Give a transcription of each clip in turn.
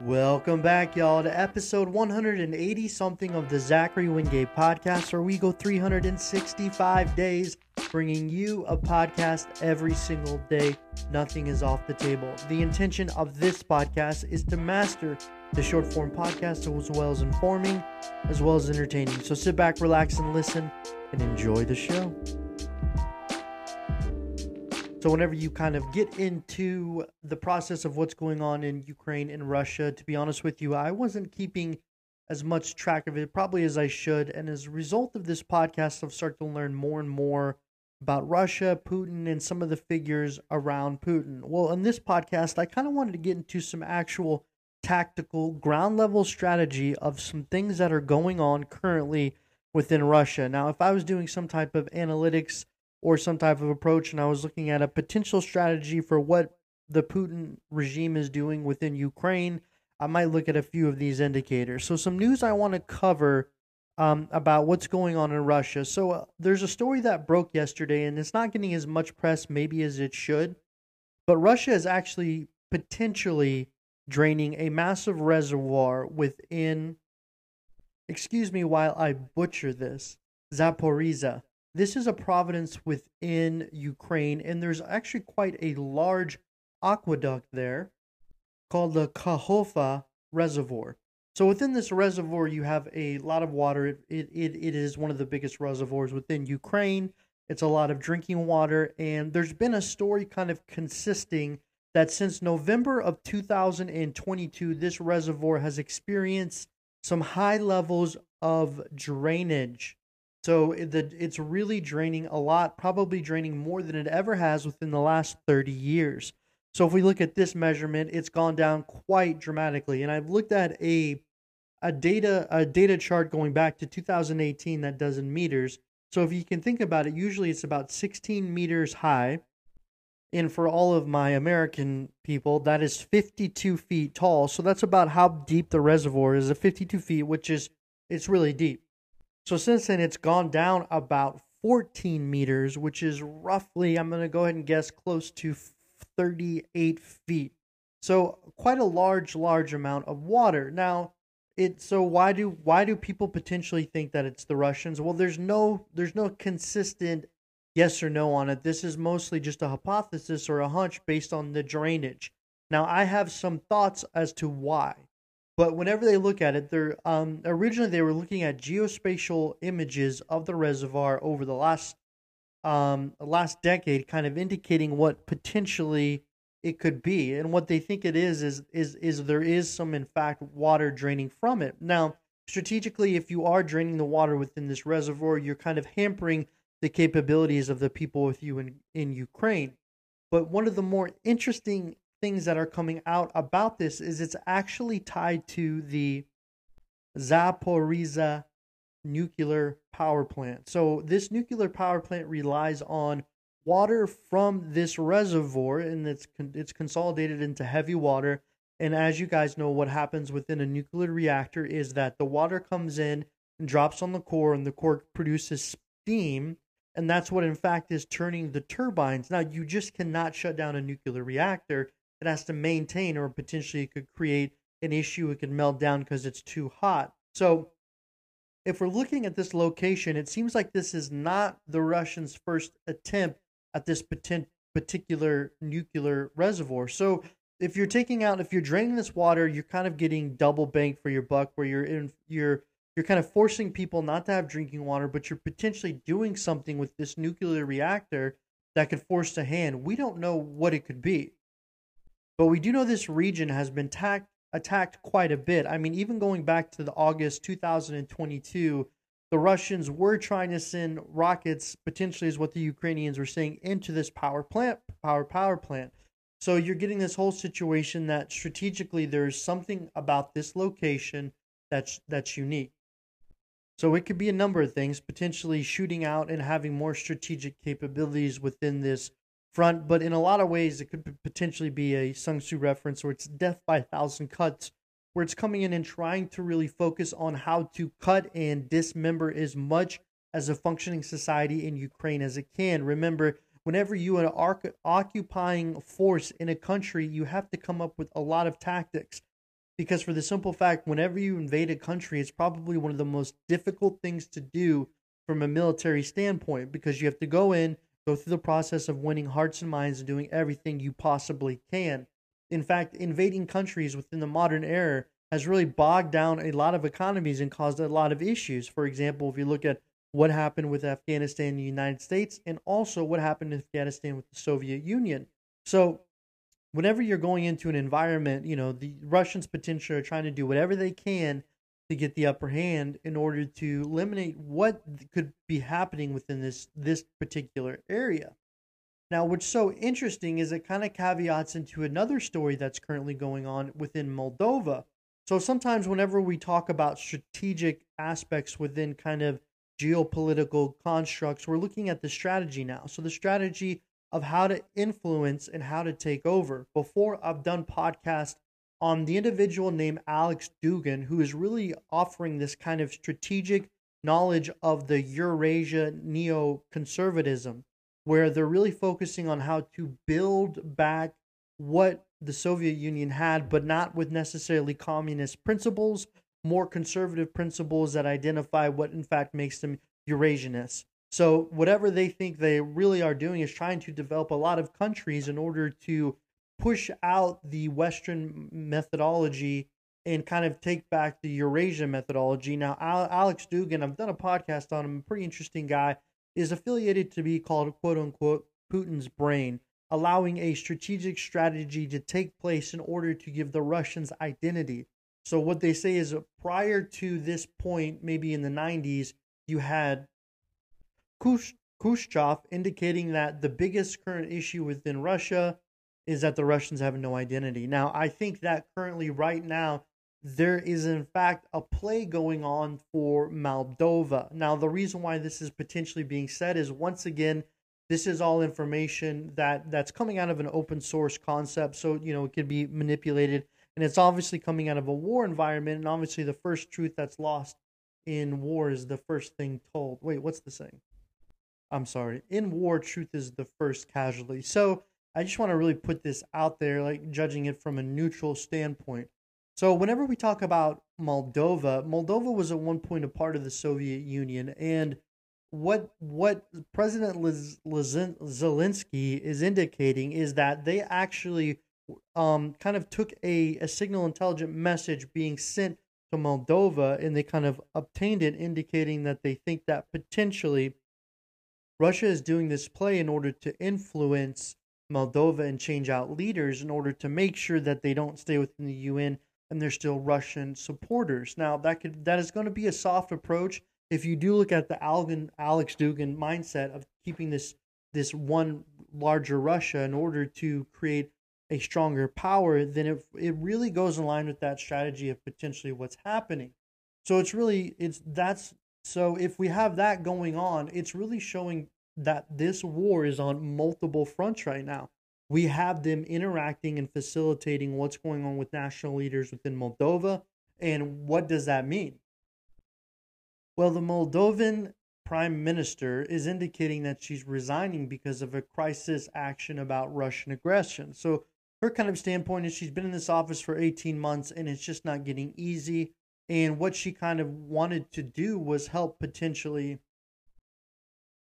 Welcome back, y'all, to episode 180 something of the Zachary Wingate podcast, where we go 365 days bringing you a podcast every single day. Nothing is off the table. The intention of this podcast is to master the short form podcast as well as informing, as well as entertaining. So sit back, relax, and listen and enjoy the show. So, whenever you kind of get into the process of what's going on in Ukraine and Russia, to be honest with you, I wasn't keeping as much track of it probably as I should. And as a result of this podcast, I've started to learn more and more about Russia, Putin, and some of the figures around Putin. Well, in this podcast, I kind of wanted to get into some actual tactical ground level strategy of some things that are going on currently within Russia. Now, if I was doing some type of analytics, or some type of approach, and I was looking at a potential strategy for what the Putin regime is doing within Ukraine, I might look at a few of these indicators. So, some news I want to cover um, about what's going on in Russia. So, uh, there's a story that broke yesterday, and it's not getting as much press maybe as it should, but Russia is actually potentially draining a massive reservoir within, excuse me while I butcher this, Zaporizhzhia. This is a province within Ukraine, and there's actually quite a large aqueduct there called the Kakhovka Reservoir. So within this reservoir, you have a lot of water. It, it, it is one of the biggest reservoirs within Ukraine. It's a lot of drinking water, and there's been a story kind of consisting that since November of 2022, this reservoir has experienced some high levels of drainage so it's really draining a lot, probably draining more than it ever has within the last 30 years. So if we look at this measurement, it's gone down quite dramatically. And I've looked at a a data a data chart going back to 2018 that does in meters. So if you can think about it, usually it's about 16 meters high. And for all of my American people, that is 52 feet tall. So that's about how deep the reservoir is, at 52 feet, which is it's really deep. So since then, it's gone down about 14 meters, which is roughly, I'm going to go ahead and guess, close to 38 feet. So quite a large, large amount of water. Now, it so why do why do people potentially think that it's the Russians? Well, there's no there's no consistent yes or no on it. This is mostly just a hypothesis or a hunch based on the drainage. Now, I have some thoughts as to why. But whenever they look at it, they're um, originally they were looking at geospatial images of the reservoir over the last um, last decade, kind of indicating what potentially it could be, and what they think it is is is is there is some in fact water draining from it. Now, strategically, if you are draining the water within this reservoir, you're kind of hampering the capabilities of the people with you in in Ukraine. But one of the more interesting things that are coming out about this is it's actually tied to the Zaporizhia nuclear power plant. So this nuclear power plant relies on water from this reservoir and it's it's consolidated into heavy water and as you guys know what happens within a nuclear reactor is that the water comes in and drops on the core and the core produces steam and that's what in fact is turning the turbines. Now you just cannot shut down a nuclear reactor it has to maintain, or potentially it could create an issue. It could melt down because it's too hot. So, if we're looking at this location, it seems like this is not the Russians' first attempt at this particular nuclear reservoir. So, if you're taking out, if you're draining this water, you're kind of getting double bank for your buck, where you're in, you're you're kind of forcing people not to have drinking water, but you're potentially doing something with this nuclear reactor that could force a hand. We don't know what it could be. But we do know this region has been tacked, attacked quite a bit. I mean, even going back to the August 2022, the Russians were trying to send rockets, potentially is what the Ukrainians were saying, into this power plant, power power plant. So you're getting this whole situation that strategically there's something about this location that's that's unique. So it could be a number of things, potentially shooting out and having more strategic capabilities within this front, but in a lot of ways, it could potentially be a Sun Tzu reference or it's death by a thousand cuts, where it's coming in and trying to really focus on how to cut and dismember as much as a functioning society in Ukraine as it can. Remember, whenever you are an occupying force in a country, you have to come up with a lot of tactics. because for the simple fact, whenever you invade a country, it's probably one of the most difficult things to do from a military standpoint because you have to go in, go through the process of winning hearts and minds and doing everything you possibly can. In fact, invading countries within the modern era has really bogged down a lot of economies and caused a lot of issues. For example, if you look at what happened with Afghanistan and the United States, and also what happened in Afghanistan with the Soviet Union. So, whenever you're going into an environment, you know, the Russians potentially are trying to do whatever they can to get the upper hand in order to eliminate what could be happening within this this particular area. Now, what's so interesting is it kind of caveats into another story that's currently going on within Moldova. So sometimes whenever we talk about strategic aspects within kind of geopolitical constructs, we're looking at the strategy now. So the strategy of how to influence and how to take over. Before I've done podcasts on the individual named Alex Dugin, who is really offering this kind of strategic knowledge of the Eurasia neoconservatism, where they're really focusing on how to build back what the Soviet Union had, but not with necessarily communist principles, more conservative principles that identify what in fact makes them Eurasianists. So whatever they think they really are doing is trying to develop a lot of countries in order to push out the Western methodology and kind of take back the Eurasia methodology. Now, Alex Dugin, I've done a podcast on him, a pretty interesting guy, is affiliated to be called quote unquote Putin's brain, allowing a strategic strategy to take place in order to give the Russians identity. So what they say is uh, prior to this point, maybe in the 90s, you had Khrushchev indicating that the biggest current issue within Russia is that the Russians have no identity. Now, I think that currently, right now, there is in fact a play going on for Moldova. Now, the reason why this is potentially being said is once again, this is all information that that's coming out of an open source concept, so you know it could be manipulated and it's obviously coming out of a war environment and obviously the first truth that's lost in war is the first thing told wait what's the saying i'm sorry in war truth is the first casualty so i just want to really put this out there like judging it from a neutral standpoint. So whenever we talk about moldova moldova was at one point a part of the soviet union and what what president Liz, zelensky is indicating is that they actually um, kind of took a, a signal intelligent message being sent to Moldova and they kind of obtained it, indicating that they think that potentially Russia is doing this play in order to influence Moldova and change out leaders in order to make sure that they don't stay within the UN and they're still Russian supporters. Now that could that is going to be a soft approach if you do look at the Alex Dugin mindset of keeping this this one larger Russia in order to create a stronger power, then it it really goes in line with that strategy of potentially what's happening. So it's really it's that's so if we have that going on, it's really showing that this war is on multiple fronts right now. We have them interacting and facilitating what's going on with national leaders within Moldova. And what does that mean? Well, the Moldovan prime minister is indicating that she's resigning because of a crisis action about Russian aggression. So her kind of standpoint is she's been in this office for 18 months and it's just not getting easy. And what she kind of wanted to do was help potentially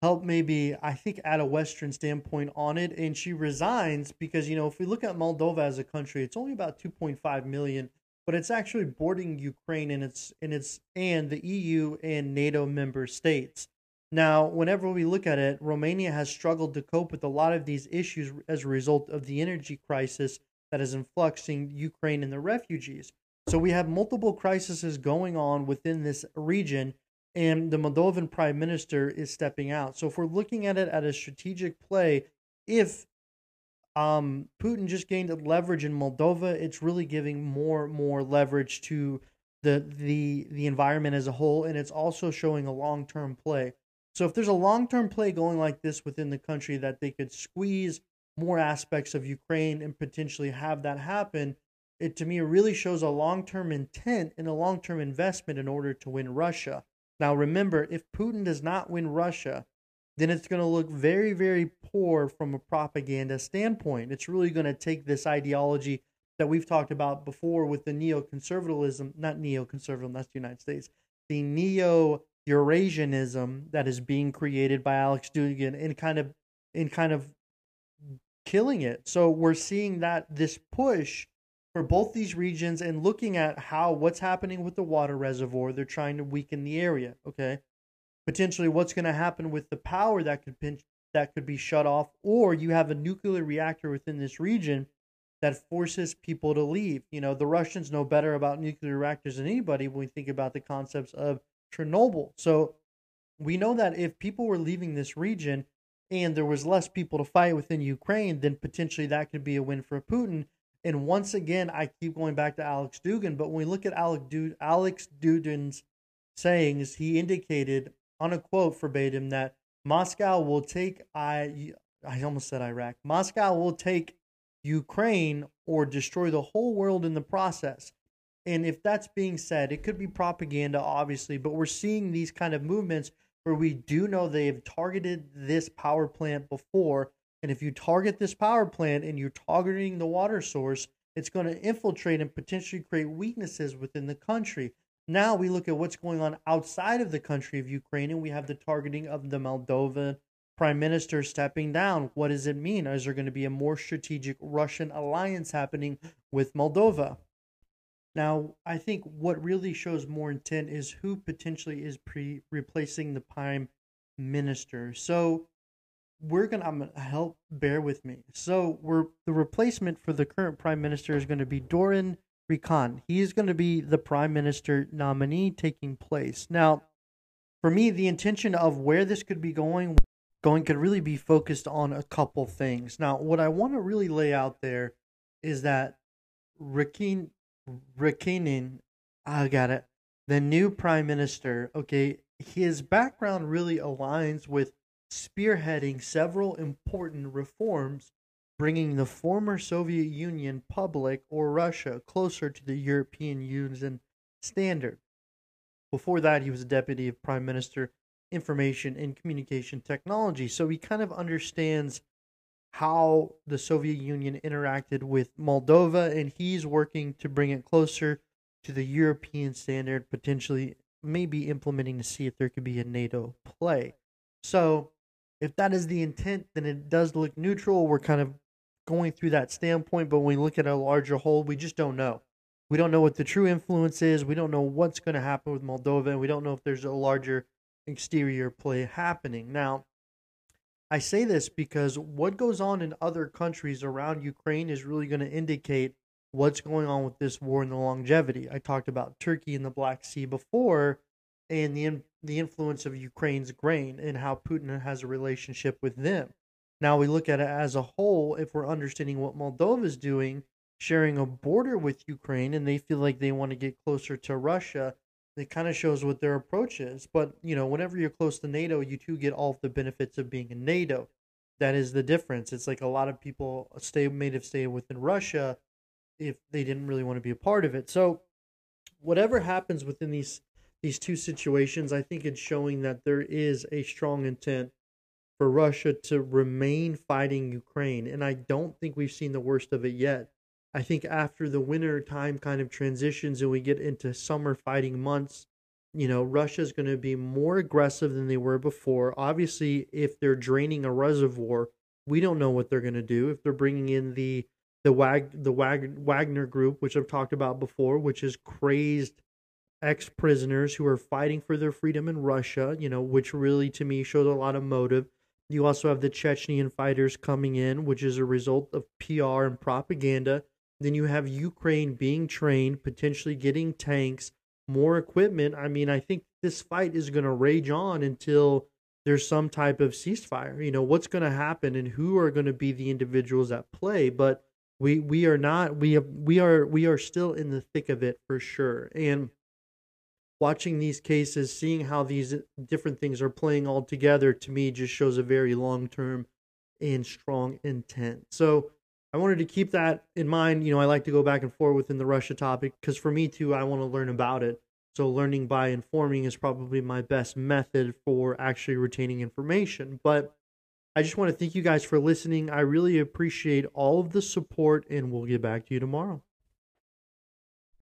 help maybe I think add a Western standpoint on it. And she resigns because you know if we look at Moldova as a country, it's only about 2.5 million, but it's actually bordering Ukraine and its in its and the EU and NATO member states. Now, whenever we look at it, Romania has struggled to cope with a lot of these issues as a result of the energy crisis that is influxing Ukraine and the refugees. So we have multiple crises going on within this region, and the Moldovan prime minister is stepping out. So if we're looking at it at a strategic play, if um, Putin just gained leverage in Moldova, it's really giving more more leverage to the the the environment as a whole, and it's also showing a long term play. So if there's a long-term play going like this within the country that they could squeeze more aspects of Ukraine and potentially have that happen, it to me really shows a long-term intent and a long-term investment in order to win Russia. Now remember, if Putin does not win Russia, then it's going to look very, very poor from a propaganda standpoint. It's really going to take this ideology that we've talked about before with the neoconservatism, not neoconservatism, that's the United States, the neo Eurasianism that is being created by Alex Dugin and kind of in kind of killing it. So we're seeing that this push for both these regions and looking at how what's happening with the water reservoir, they're trying to weaken the area, okay? Potentially what's going to happen with the power that could pinch, that could be shut off or you have a nuclear reactor within this region that forces people to leave. You know, the Russians know better about nuclear reactors than anybody when we think about the concepts of Chernobyl. So we know that if people were leaving this region and there was less people to fight within Ukraine, then potentially that could be a win for Putin. And once again, I keep going back to Alex Dugin, but when we look at Alex, Dugin, Alex Dugin's sayings, he indicated on a quote verbatim that Moscow will take I I almost said Iraq. Moscow will take Ukraine or destroy the whole world in the process. And if that's being said, it could be propaganda, obviously, but we're seeing these kind of movements where we do know they've targeted this power plant before. And if you target this power plant and you're targeting the water source, it's going to infiltrate and potentially create weaknesses within the country. Now we look at what's going on outside of the country of Ukraine, and we have the targeting of the Moldovan prime minister stepping down. What does it mean? Is there going to be a more strategic Russian alliance happening with Moldova? Now, I think what really shows more intent is who potentially is pre replacing the prime minister. So we're gonna help bear with me. So we're the replacement for the current prime minister is going to be Dorin. He is going to be the prime minister nominee taking place. Now, for me, the intention of where this could be going going could really be focused on a couple things. Now, what I want to really lay out there is that Rikin Rakinin, ah, I got it. The new prime minister, okay, his background really aligns with spearheading several important reforms, bringing the former Soviet Union public or Russia closer to the European Union standard. Before that, he was deputy of prime minister, information and communication technology. So he kind of understands how the Soviet Union interacted with Moldova, and he's working to bring it closer to the European standard, potentially maybe implementing to see if there could be a NATO play. So, if that is the intent, then it does look neutral. We're kind of going through that standpoint, but when we look at a larger whole, we just don't know. We don't know what the true influence is. We don't know what's going to happen with Moldova, and we don't know if there's a larger exterior play happening. Now, I say this because what goes on in other countries around Ukraine is really going to indicate what's going on with this war and the longevity. I talked about Turkey and the Black Sea before and the the influence of Ukraine's grain and how Putin has a relationship with them. Now we look at it as a whole if we're understanding what Moldova is doing, sharing a border with Ukraine and they feel like they want to get closer to Russia it kind of shows what their approach is. But you know, whenever you're close to NATO, you too get all of the benefits of being in NATO. That is the difference. It's like a lot of people stay may have stayed within Russia if they didn't really want to be a part of it. So whatever happens within these these two situations, I think it's showing that there is a strong intent for Russia to remain fighting Ukraine. And I don't think we've seen the worst of it yet. I think after the winter time kind of transitions and we get into summer fighting months, you know, Russia's going to be more aggressive than they were before. Obviously, if they're draining a reservoir, we don't know what they're going to do. If they're bringing in the the Wag the Wag, Wagner group, which I've talked about before, which is crazed ex prisoners who are fighting for their freedom in Russia, you know, which really to me shows a lot of motive. You also have the Chechenian fighters coming in, which is a result of PR and propaganda then you have Ukraine being trained, potentially getting tanks, more equipment. I mean, I think this fight is going to rage on until there's some type of ceasefire. You know, what's going to happen and who are going to be the individuals at play, but we we are not we have we are we are still in the thick of it for sure. And watching these cases, seeing how these different things are playing all together to me just shows a very long-term and strong intent. So, I wanted to keep that in mind. You know, I like to go back and forth within the Russia topic because for me too, I want to learn about it. So learning by informing is probably my best method for actually retaining information. But I just want to thank you guys for listening. I really appreciate all of the support, and we'll get back to you tomorrow.